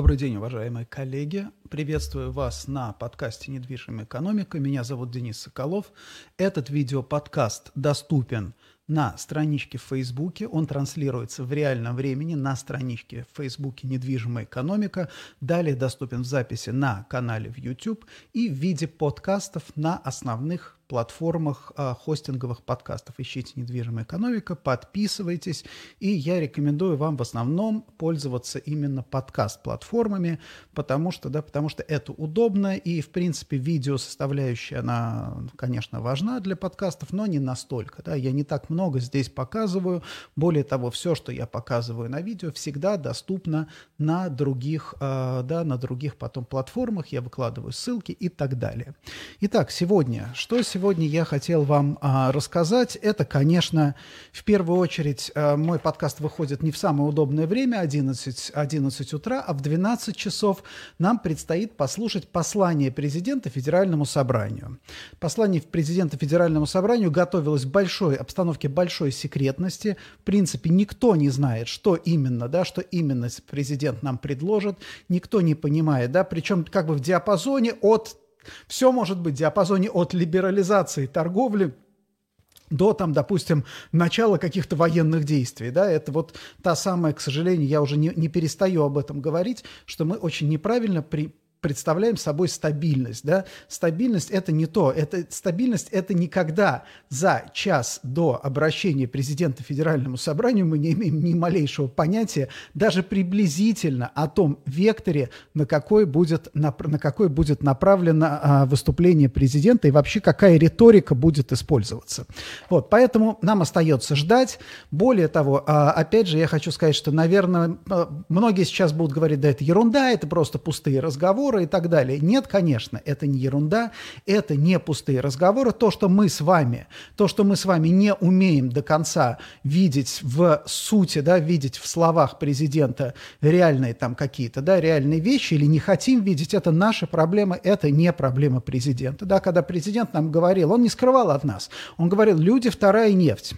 Добрый день, уважаемые коллеги. Приветствую вас на подкасте «Недвижимая экономика». Меня зовут Денис Соколов. Этот видеоподкаст доступен на страничке в Фейсбуке. Он транслируется в реальном времени на страничке в Фейсбуке «Недвижимая экономика». Далее доступен в записи на канале в YouTube и в виде подкастов на основных платформах а, хостинговых подкастов. Ищите «Недвижимая экономика», подписывайтесь, и я рекомендую вам в основном пользоваться именно подкаст-платформами, потому что, да, потому что это удобно, и, в принципе, видео составляющая, она, конечно, важна для подкастов, но не настолько. Да. Я не так много здесь показываю. Более того, все, что я показываю на видео, всегда доступно на других, э, да, на других потом платформах. Я выкладываю ссылки и так далее. Итак, сегодня, что сегодня сегодня я хотел вам а, рассказать, это, конечно, в первую очередь а, мой подкаст выходит не в самое удобное время, 11, 11 утра, а в 12 часов нам предстоит послушать послание президента Федеральному собранию. Послание президента Федеральному собранию готовилось в большой обстановке большой секретности. В принципе, никто не знает, что именно, да, что именно президент нам предложит, никто не понимает, да, причем как бы в диапазоне от все может быть в диапазоне от либерализации торговли до, там, допустим, начала каких-то военных действий. Да? Это вот та самая, к сожалению, я уже не, не перестаю об этом говорить, что мы очень неправильно при, представляем собой стабильность. Да? Стабильность – это не то. Это, стабильность – это никогда за час до обращения президента Федеральному собранию мы не имеем ни малейшего понятия, даже приблизительно о том векторе, на какой будет, на, на какой будет направлено а, выступление президента и вообще какая риторика будет использоваться. Вот, поэтому нам остается ждать. Более того, а, опять же, я хочу сказать, что, наверное, многие сейчас будут говорить, да, это ерунда, это просто пустые разговоры, разговоры и так далее. Нет, конечно, это не ерунда, это не пустые разговоры. То, что мы с вами, то, что мы с вами не умеем до конца видеть в сути, да, видеть в словах президента реальные там какие-то, да, реальные вещи или не хотим видеть, это наша проблема, это не проблема президента. Да, когда президент нам говорил, он не скрывал от нас, он говорил, люди вторая нефть.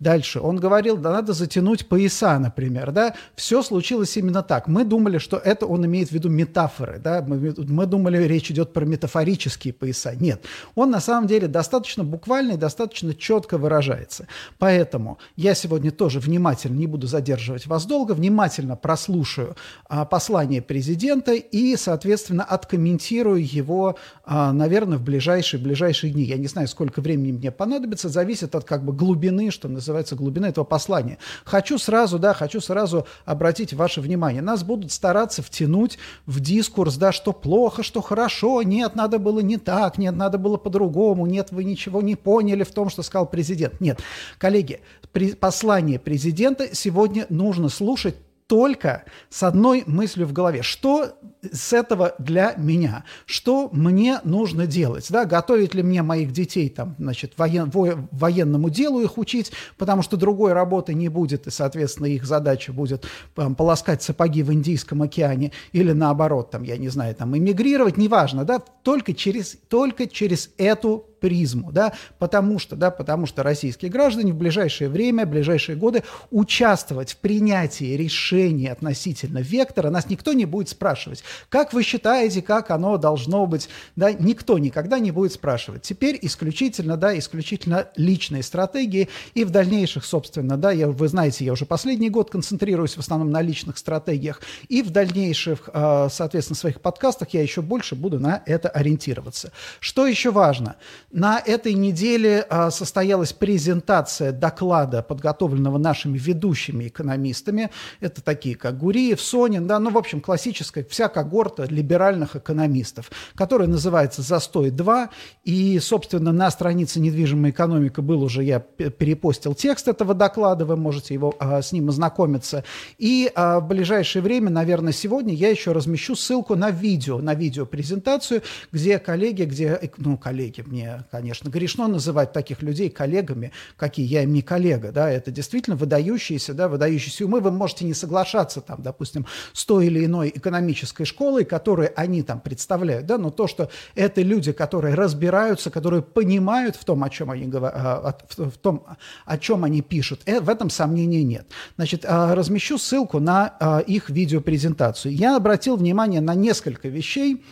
Дальше он говорил, да надо затянуть пояса, например, да, все случилось именно так. Мы думали, что это он имеет в виду метафоры, да, мы мы думали, речь идет про метафорические пояса. Нет, он на самом деле достаточно буквально и достаточно четко выражается. Поэтому я сегодня тоже внимательно, не буду задерживать вас долго, внимательно прослушаю а, послание президента и, соответственно, откомментирую его, а, наверное, в ближайшие, ближайшие дни. Я не знаю, сколько времени мне понадобится, зависит от как бы глубины, что называется, глубины этого послания. Хочу сразу, да, хочу сразу обратить ваше внимание. Нас будут стараться втянуть в дискурс, да, что плохо, что хорошо, нет, надо было не так, нет, надо было по-другому, нет, вы ничего не поняли в том, что сказал президент. Нет, коллеги, при, послание президента сегодня нужно слушать только с одной мыслью в голове. Что с этого для меня? Что мне нужно делать? Да, готовить ли мне моих детей там, значит, воен, во, военному делу их учить, потому что другой работы не будет, и, соответственно, их задача будет там, полоскать сапоги в Индийском океане или наоборот, там, я не знаю, там, эмигрировать, неважно, да, только через, только через эту призму, да, потому что, да, потому что российские граждане в ближайшее время, в ближайшие годы участвовать в принятии решений относительно вектора нас никто не будет спрашивать. Как вы считаете, как оно должно быть? Да, никто никогда не будет спрашивать. Теперь исключительно, да, исключительно личные стратегии и в дальнейших, собственно, да, я, вы знаете, я уже последний год концентрируюсь в основном на личных стратегиях и в дальнейших, а, соответственно, своих подкастах я еще больше буду на это ориентироваться. Что еще важно? На этой неделе а, состоялась презентация доклада, подготовленного нашими ведущими экономистами. Это такие, как Гуриев, Сонин, да, ну, в общем, классическая вся когорта либеральных экономистов, которая называется «Застой-2». И, собственно, на странице «Недвижимая экономика» был уже, я перепостил текст этого доклада, вы можете его, а, с ним ознакомиться. И а, в ближайшее время, наверное, сегодня я еще размещу ссылку на видео, на видеопрезентацию, где коллеги, где, ну, коллеги, мне конечно, грешно называть таких людей коллегами, какие я им не коллега, да, это действительно выдающиеся, да, выдающиеся умы, вы можете не соглашаться там, допустим, с той или иной экономической школой, которую они там представляют, да, но то, что это люди, которые разбираются, которые понимают в том, о чем они говорят, а, в том, о чем они пишут, э, в этом сомнений нет. Значит, а, размещу ссылку на а, их видеопрезентацию. Я обратил внимание на несколько вещей,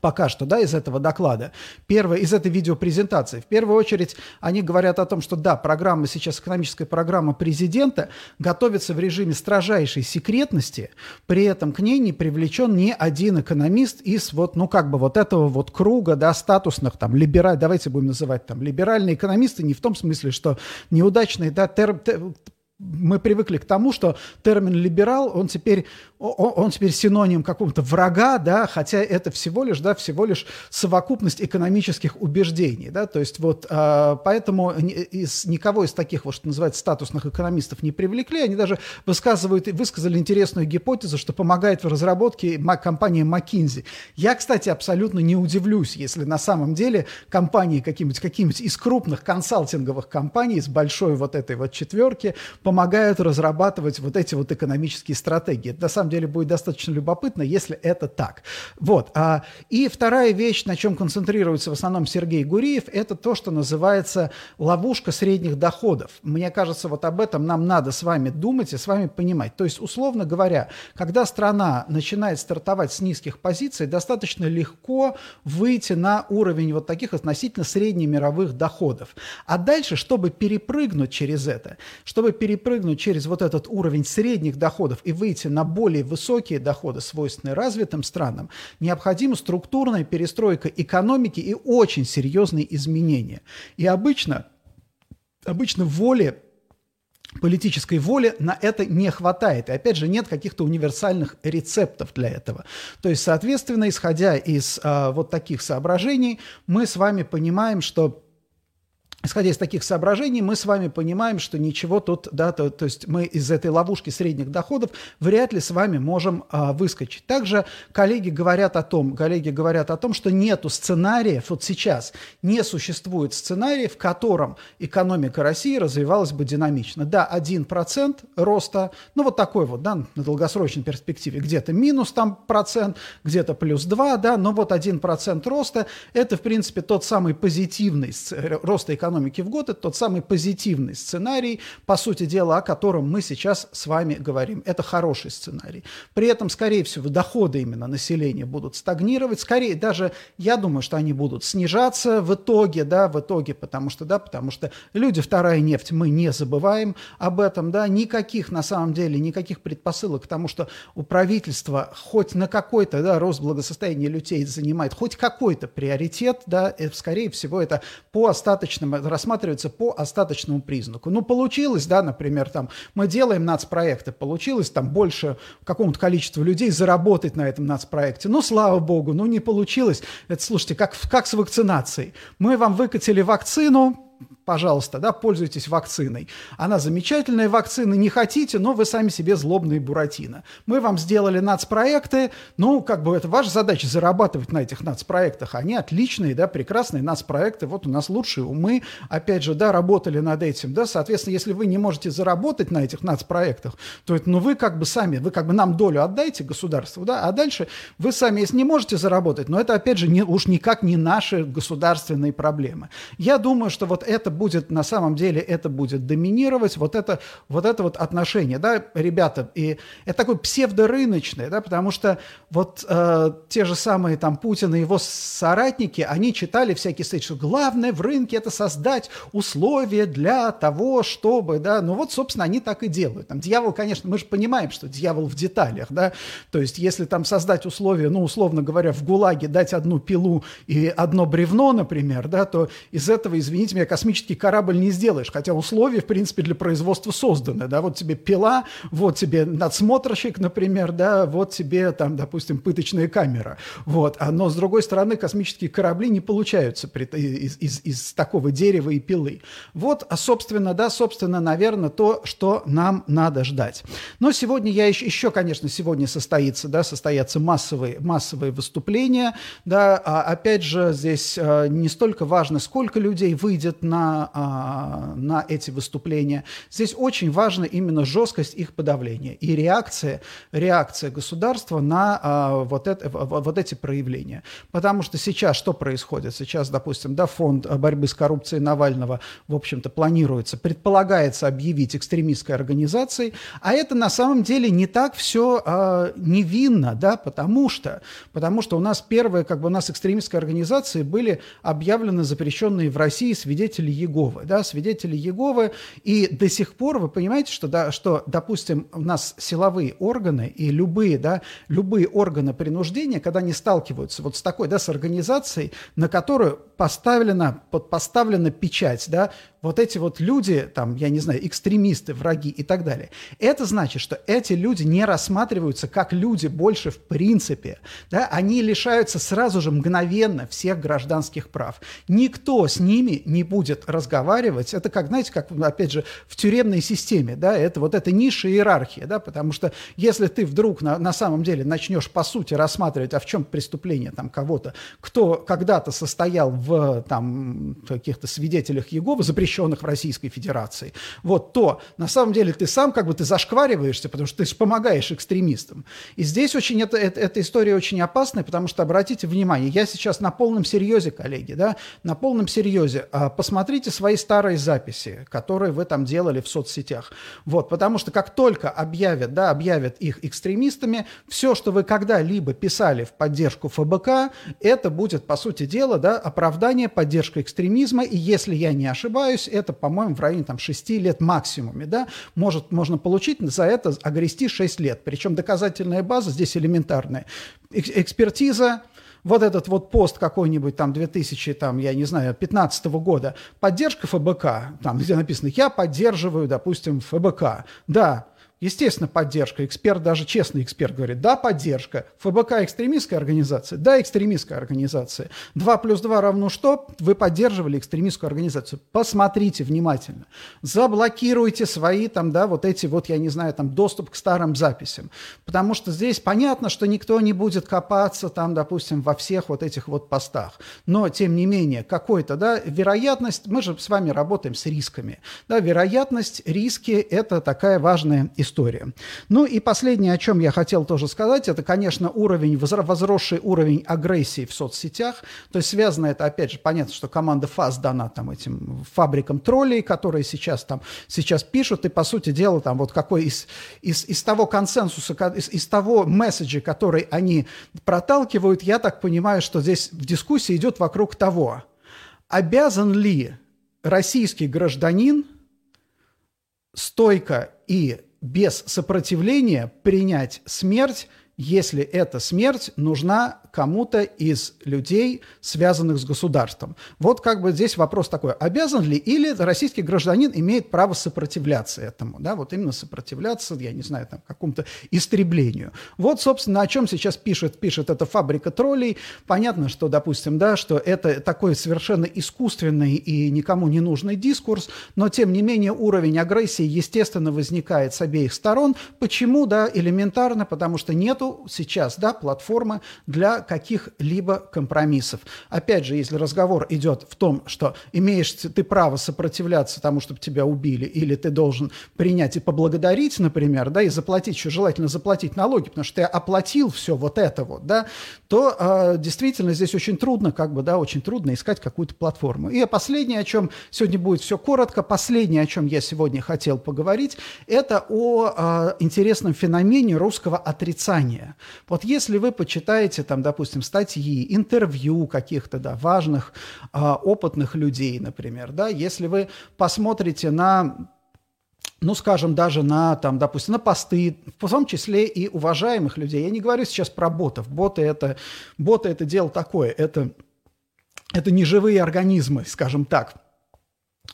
пока что, да, из этого доклада. Первое, из этой видеопрезентации. В первую очередь, они говорят о том, что да, программа сейчас, экономическая программа президента готовится в режиме строжайшей секретности, при этом к ней не привлечен ни один экономист из вот, ну, как бы вот этого вот круга, да, статусных, там, либераль, давайте будем называть там, либеральные экономисты, не в том смысле, что неудачные, да, тер, тер, мы привыкли к тому, что термин «либерал», он теперь, он, теперь синоним какого-то врага, да, хотя это всего лишь, да, всего лишь совокупность экономических убеждений, да, то есть вот э, поэтому из, никого из таких, вот, что называется, статусных экономистов не привлекли, они даже высказывают, высказали интересную гипотезу, что помогает в разработке компания McKinsey. Я, кстати, абсолютно не удивлюсь, если на самом деле компании какие-нибудь, какие-нибудь из крупных консалтинговых компаний, из большой вот этой вот четверки, помогают разрабатывать вот эти вот экономические стратегии. Это на самом деле будет достаточно любопытно, если это так. Вот. А, и вторая вещь, на чем концентрируется в основном Сергей Гуриев, это то, что называется ловушка средних доходов. Мне кажется, вот об этом нам надо с вами думать и с вами понимать. То есть, условно говоря, когда страна начинает стартовать с низких позиций, достаточно легко выйти на уровень вот таких относительно среднемировых доходов. А дальше, чтобы перепрыгнуть через это, чтобы перепрыгнуть перепрыгнуть через вот этот уровень средних доходов и выйти на более высокие доходы, свойственные развитым странам, необходима структурная перестройка экономики и очень серьезные изменения. И обычно, обычно воли политической воли на это не хватает. И опять же, нет каких-то универсальных рецептов для этого. То есть, соответственно, исходя из а, вот таких соображений, мы с вами понимаем, что Исходя из таких соображений, мы с вами понимаем, что ничего тут, да, то, то есть мы из этой ловушки средних доходов вряд ли с вами можем а, выскочить. Также коллеги говорят о том, коллеги говорят о том, что нету сценариев, вот сейчас не существует сценария, в котором экономика России развивалась бы динамично. Да, 1% роста, ну вот такой вот, да, на долгосрочной перспективе, где-то минус там процент, где-то плюс 2, да, но вот 1% роста, это, в принципе, тот самый позитивный рост экономики, экономики в год, это тот самый позитивный сценарий, по сути дела, о котором мы сейчас с вами говорим. Это хороший сценарий. При этом, скорее всего, доходы именно населения будут стагнировать, скорее даже, я думаю, что они будут снижаться в итоге, да, в итоге, потому что, да, потому что люди, вторая нефть, мы не забываем об этом, да, никаких, на самом деле, никаких предпосылок к тому, что у правительства хоть на какой-то, да, рост благосостояния людей занимает хоть какой-то приоритет, да, скорее всего, это по остаточным рассматривается по остаточному признаку. Ну, получилось, да, например, там, мы делаем нацпроекты, получилось там больше какому-то количеству людей заработать на этом нацпроекте. Ну, слава богу, ну, не получилось. Это, слушайте, как, как с вакцинацией. Мы вам выкатили вакцину, пожалуйста, да, пользуйтесь вакциной. Она замечательная вакцина, не хотите, но вы сами себе злобные буратино. Мы вам сделали нацпроекты, ну, как бы это ваша задача зарабатывать на этих нацпроектах. Они отличные, да, прекрасные нацпроекты. Вот у нас лучшие умы, опять же, да, работали над этим, да, соответственно, если вы не можете заработать на этих нацпроектах, то это, ну, вы как бы сами, вы как бы нам долю отдайте государству, да, а дальше вы сами, если не можете заработать, но это, опять же, не, уж никак не наши государственные проблемы. Я думаю, что вот это будет, на самом деле, это будет доминировать, вот это вот, это вот отношение, да, ребята, и это такое псевдорыночное, да, потому что вот э, те же самые там Путин и его соратники, они читали всякие статьи, что главное в рынке это создать условия для того, чтобы, да, ну вот, собственно, они так и делают. Там дьявол, конечно, мы же понимаем, что дьявол в деталях, да, то есть если там создать условия, ну, условно говоря, в ГУЛАГе дать одну пилу и одно бревно, например, да, то из этого, извините меня, космический космический корабль не сделаешь, хотя условия, в принципе, для производства созданы, да, вот тебе пила, вот тебе надсмотрщик, например, да, вот тебе там, допустим, пыточная камера, вот, а, но с другой стороны космические корабли не получаются из, из, из такого дерева и пилы. Вот, а, собственно, да, собственно, наверное, то, что нам надо ждать. Но сегодня я еще, еще конечно, сегодня состоится, да, состоятся массовые, массовые выступления, да, а опять же, здесь а, не столько важно, сколько людей выйдет на, а, на эти выступления, здесь очень важно именно жесткость их подавления и реакция, реакция государства на а, вот, это, вот эти проявления. Потому что сейчас что происходит? Сейчас, допустим, да, фонд борьбы с коррупцией Навального, в общем-то, планируется, предполагается объявить экстремистской организацией, а это на самом деле не так все а, невинно, да, потому что, потому что у нас первые, как бы у нас экстремистские организации были объявлены запрещенные в России свидетели Еговы, да, свидетели Еговы, и до сих пор вы понимаете, что, да, что, допустим, у нас силовые органы и любые, да, любые органы принуждения, когда они сталкиваются вот с такой, да, с организацией, на которую поставлена, под, поставлена печать, да, вот эти вот люди, там, я не знаю, экстремисты, враги и так далее, это значит, что эти люди не рассматриваются как люди больше в принципе, да, они лишаются сразу же мгновенно всех гражданских прав. Никто с ними не будет разговаривать, это как, знаете, как, опять же, в тюремной системе, да, это вот эта ниша иерархия, да, потому что если ты вдруг на, на самом деле начнешь по сути рассматривать, а в чем преступление там кого-то, кто когда-то состоял в там каких-то свидетелях запрещенных запрещенных в Российской Федерации, вот, то на самом деле ты сам как бы ты зашквариваешься, потому что ты же помогаешь экстремистам. И здесь очень это, это, эта история очень опасная, потому что, обратите внимание, я сейчас на полном серьезе, коллеги, да, на полном серьезе, а, посмотрите свои старые записи, которые вы там делали в соцсетях. Вот, потому что как только объявят, да, объявят их экстремистами, все, что вы когда-либо писали в поддержку ФБК, это будет, по сути дела, да, оправдание, поддержка экстремизма, и если я не ошибаюсь, это, по-моему, в районе там, 6 лет максимуме. Да? Может, можно получить за это, огрести 6 лет. Причем доказательная база здесь элементарная. Экспертиза, вот этот вот пост какой-нибудь там 2000, там, я не знаю, 15 года, поддержка ФБК, там, где написано, я поддерживаю, допустим, ФБК. Да, Естественно, поддержка. Эксперт, даже честный эксперт говорит, да, поддержка. ФБК экстремистская организация? Да, экстремистская организация. 2 плюс 2 равно что? Вы поддерживали экстремистскую организацию. Посмотрите внимательно. Заблокируйте свои там, да, вот эти вот, я не знаю, там, доступ к старым записям. Потому что здесь понятно, что никто не будет копаться там, допустим, во всех вот этих вот постах. Но, тем не менее, какой-то, да, вероятность, мы же с вами работаем с рисками. Да, вероятность, риски – это такая важная история история. Ну и последнее, о чем я хотел тоже сказать, это, конечно, уровень, возросший уровень агрессии в соцсетях. То есть связано это, опять же, понятно, что команда ФАС дана там этим фабрикам троллей, которые сейчас там сейчас пишут, и, по сути дела, там вот какой из, из, из того консенсуса, из, из того месседжа, который они проталкивают, я так понимаю, что здесь в дискуссии идет вокруг того, обязан ли российский гражданин стойко и без сопротивления принять смерть, если эта смерть нужна кому-то из людей, связанных с государством. Вот как бы здесь вопрос такой, обязан ли или российский гражданин имеет право сопротивляться этому, да, вот именно сопротивляться, я не знаю, там, какому-то истреблению. Вот, собственно, о чем сейчас пишет, пишет эта фабрика троллей. Понятно, что, допустим, да, что это такой совершенно искусственный и никому не нужный дискурс, но, тем не менее, уровень агрессии, естественно, возникает с обеих сторон. Почему? Да, элементарно, потому что нету сейчас, да, платформы для каких-либо компромиссов. Опять же, если разговор идет в том, что имеешь ты право сопротивляться тому, чтобы тебя убили, или ты должен принять и поблагодарить, например, да, и заплатить, еще желательно заплатить налоги, потому что ты оплатил все вот это вот, да, то э, действительно здесь очень трудно, как бы, да, очень трудно искать какую-то платформу. И последнее, о чем сегодня будет все коротко, последнее, о чем я сегодня хотел поговорить, это о э, интересном феномене русского отрицания. Вот если вы почитаете там, допустим, статьи, интервью каких-то, да, важных, а, опытных людей, например, да, если вы посмотрите на ну, скажем, даже на, там, допустим, на посты, в том числе и уважаемых людей. Я не говорю сейчас про ботов. Боты это, боты это дело такое, это, это не живые организмы, скажем так.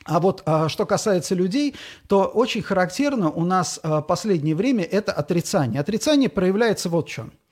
А вот а, что касается людей, то очень характерно у нас а, последнее время это отрицание. Отрицание проявляется вот в чем –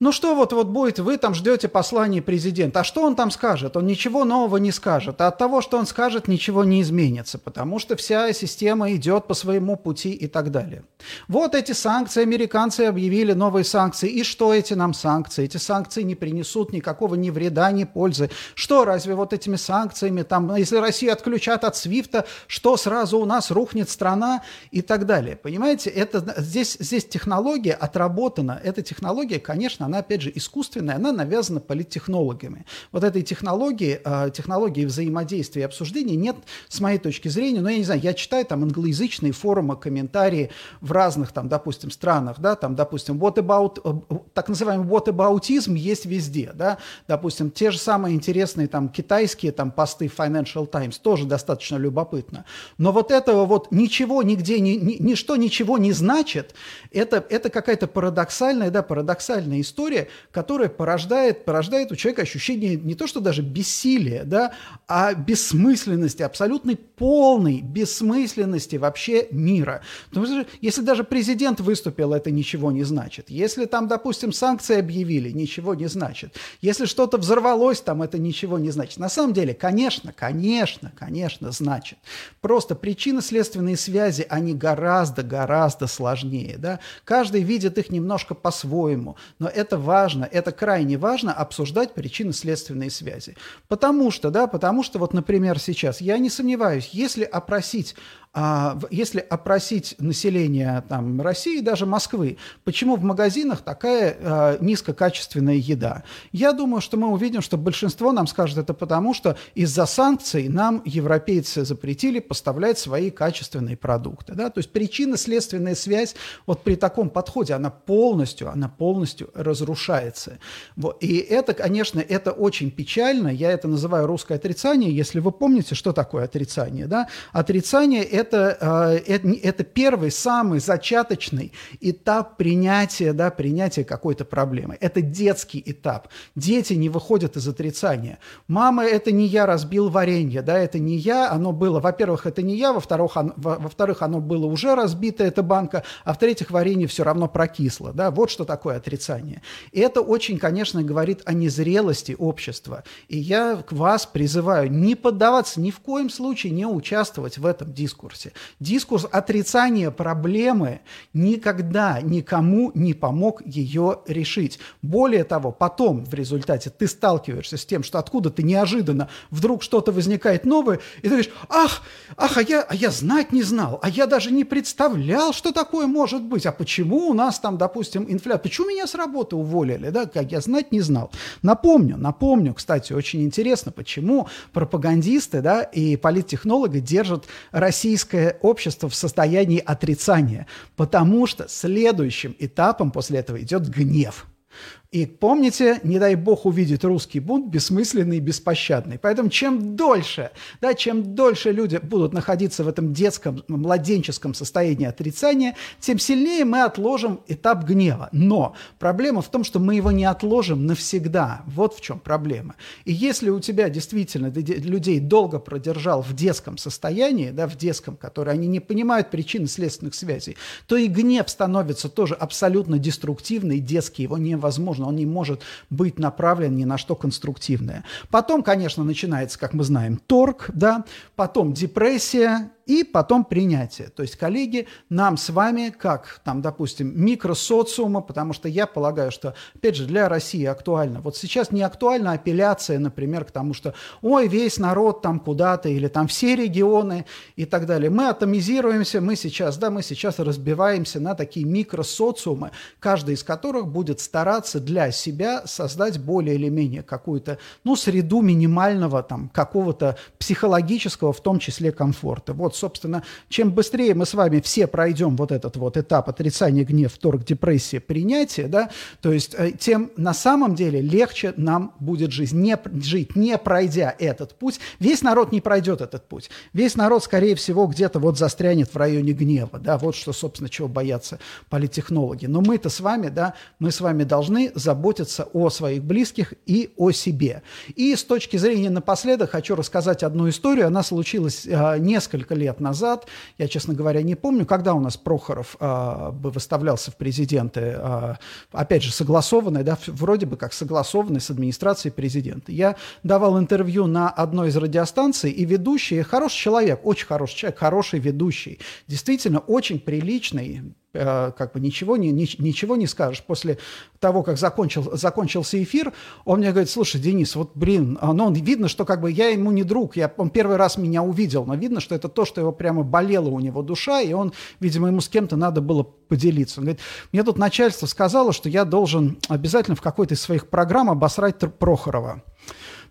ну что вот, вот будет, вы там ждете послания президента. А что он там скажет? Он ничего нового не скажет. А от того, что он скажет, ничего не изменится, потому что вся система идет по своему пути и так далее. Вот эти санкции, американцы объявили новые санкции. И что эти нам санкции? Эти санкции не принесут никакого ни вреда, ни пользы. Что разве вот этими санкциями, там, если Россию отключат от Свифта, что сразу у нас рухнет страна и так далее? Понимаете, это, здесь, здесь технология отработана. Эта технология, конечно, она, опять же, искусственная, она навязана политтехнологами. Вот этой технологии, а, технологии взаимодействия и обсуждения нет, с моей точки зрения, но я не знаю, я читаю там англоязычные форумы, комментарии в разных, там, допустим, странах, да, там, допустим, what about, э, так называемый what aboutism есть везде, да, допустим, те же самые интересные там китайские там посты Financial Times тоже достаточно любопытно. Но вот этого вот ничего нигде, ни, ни, ничто ничего не значит, это, это какая-то парадоксальная, да, парадоксальная история, история, которая порождает, порождает у человека ощущение не то, что даже бессилия, да, а бессмысленности, абсолютной полной бессмысленности вообще мира. Потому что если даже президент выступил, это ничего не значит. Если там, допустим, санкции объявили, ничего не значит. Если что-то взорвалось, там это ничего не значит. На самом деле, конечно, конечно, конечно, значит. Просто причинно-следственные связи, они гораздо-гораздо сложнее. Да? Каждый видит их немножко по-своему. Но это это важно, это крайне важно обсуждать причинно-следственные связи. Потому что, да, потому что вот, например, сейчас, я не сомневаюсь, если опросить а если опросить население там, России, даже Москвы, почему в магазинах такая а, низкокачественная еда? Я думаю, что мы увидим, что большинство нам скажет это потому, что из-за санкций нам европейцы запретили поставлять свои качественные продукты. Да? То есть причинно-следственная связь вот при таком подходе, она полностью, она полностью разрушается. Вот. И это, конечно, это очень печально. Я это называю русское отрицание. Если вы помните, что такое отрицание. Да? Отрицание – это это, это, это первый, самый зачаточный этап принятия, да, принятия какой-то проблемы. Это детский этап. Дети не выходят из отрицания. Мама, это не я разбил варенье, да, это не я, оно было, во-первых, это не я, во-вторых, оно, во-вторых, оно было уже разбито, эта банка, а в-третьих, варенье все равно прокисло, да, вот что такое отрицание. И это очень, конечно, говорит о незрелости общества. И я к вас призываю не поддаваться, ни в коем случае не участвовать в этом дискурсе дискурсе. Дискурс отрицания проблемы никогда никому не помог ее решить. Более того, потом в результате ты сталкиваешься с тем, что откуда-то неожиданно вдруг что-то возникает новое, и ты говоришь, ах, ах, а я, а я знать не знал, а я даже не представлял, что такое может быть, а почему у нас там, допустим, инфляция, почему меня с работы уволили, да, как я знать не знал. Напомню, напомню, кстати, очень интересно, почему пропагандисты, да, и политтехнологи держат российское российское общество в состоянии отрицания, потому что следующим этапом после этого идет гнев – и помните, не дай бог увидеть русский бунт бессмысленный и беспощадный. Поэтому чем дольше, да, чем дольше люди будут находиться в этом детском, младенческом состоянии отрицания, тем сильнее мы отложим этап гнева. Но проблема в том, что мы его не отложим навсегда. Вот в чем проблема. И если у тебя действительно людей долго продержал в детском состоянии, да, в детском, которое они не понимают причины следственных связей, то и гнев становится тоже абсолютно деструктивный, детский, его невозможно он не может быть направлен ни на что конструктивное. Потом, конечно, начинается, как мы знаем, торг, да, потом депрессия, и потом принятие. То есть, коллеги, нам с вами, как, там, допустим, микросоциума, потому что я полагаю, что, опять же, для России актуально. Вот сейчас не актуальна апелляция, например, к тому, что, ой, весь народ там куда-то, или там все регионы и так далее. Мы атомизируемся, мы сейчас, да, мы сейчас разбиваемся на такие микросоциумы, каждый из которых будет стараться для себя создать более или менее какую-то, ну, среду минимального там какого-то психологического, в том числе комфорта. Вот собственно, чем быстрее мы с вами все пройдем вот этот вот этап отрицания, гнев, торг, депрессия, принятия, да, то есть э, тем на самом деле легче нам будет жизнь. Не, жить, не пройдя этот путь. Весь народ не пройдет этот путь. Весь народ, скорее всего, где-то вот застрянет в районе гнева, да, вот что, собственно, чего боятся политтехнологи. Но мы-то с вами, да, мы с вами должны заботиться о своих близких и о себе. И с точки зрения напоследок хочу рассказать одну историю. Она случилась э, несколько лет назад. Я, честно говоря, не помню, когда у нас Прохоров э, бы выставлялся в президенты. Э, опять же, согласованный, да, вроде бы как согласованный с администрацией президента. Я давал интервью на одной из радиостанций, и ведущий, хороший человек, очень хороший человек, хороший ведущий, действительно очень приличный, как бы ничего не, ни, ничего не скажешь. После того, как закончил, закончился эфир, он мне говорит, слушай, Денис, вот, блин, ну, видно, что как бы я ему не друг, я, он первый раз меня увидел, но видно, что это то, что его прямо болело у него душа, и он, видимо, ему с кем-то надо было поделиться. Он говорит, мне тут начальство сказало, что я должен обязательно в какой-то из своих программ обосрать Прохорова.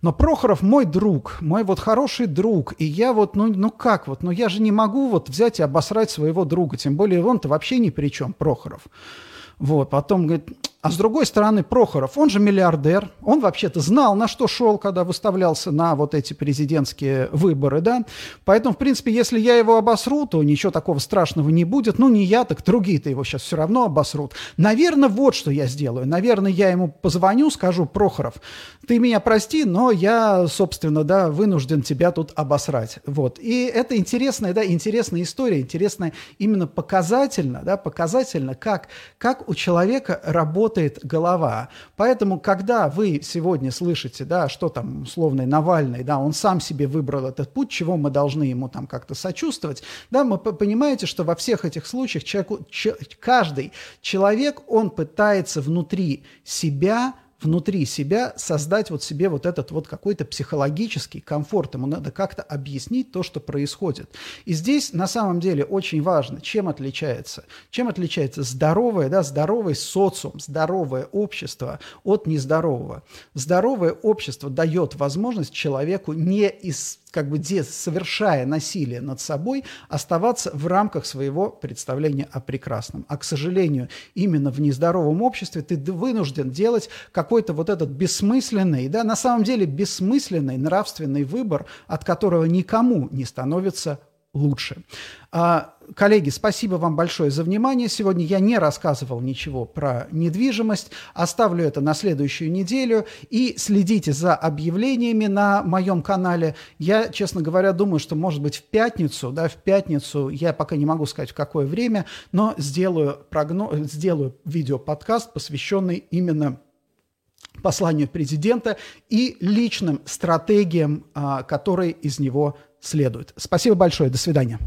Но Прохоров мой друг, мой вот хороший друг, и я вот, ну, ну как вот, ну я же не могу вот взять и обосрать своего друга, тем более он-то вообще ни при чем, Прохоров. Вот, потом говорит, а с другой стороны, Прохоров, он же миллиардер, он вообще-то знал, на что шел, когда выставлялся на вот эти президентские выборы, да. Поэтому, в принципе, если я его обосру, то ничего такого страшного не будет. Ну, не я, так другие-то его сейчас все равно обосрут. Наверное, вот что я сделаю. Наверное, я ему позвоню, скажу, Прохоров, ты меня прости, но я, собственно, да, вынужден тебя тут обосрать. Вот. И это интересная, да, интересная история, интересная именно показательно, да, показательно, как, как у человека работает работает голова. Поэтому, когда вы сегодня слышите, да, что там условный Навальный, да, он сам себе выбрал этот путь, чего мы должны ему там как-то сочувствовать, да, мы понимаете, что во всех этих случаях человеку, каждый человек, он пытается внутри себя внутри себя создать вот себе вот этот вот какой-то психологический комфорт. Ему надо как-то объяснить то, что происходит. И здесь на самом деле очень важно, чем отличается. Чем отличается здоровое, да, здоровый социум, здоровое общество от нездорового. Здоровое общество дает возможность человеку не из как бы де, совершая насилие над собой, оставаться в рамках своего представления о прекрасном. А, к сожалению, именно в нездоровом обществе ты вынужден делать какой-то вот этот бессмысленный, да, на самом деле бессмысленный нравственный выбор, от которого никому не становится лучше. А, коллеги, спасибо вам большое за внимание. Сегодня я не рассказывал ничего про недвижимость. Оставлю это на следующую неделю. И следите за объявлениями на моем канале. Я, честно говоря, думаю, что, может быть, в пятницу, да, в пятницу, я пока не могу сказать, в какое время, но сделаю, прогноз, сделаю видео-подкаст, посвященный именно посланию президента и личным стратегиям, а, которые из него следуют. Спасибо большое. До свидания.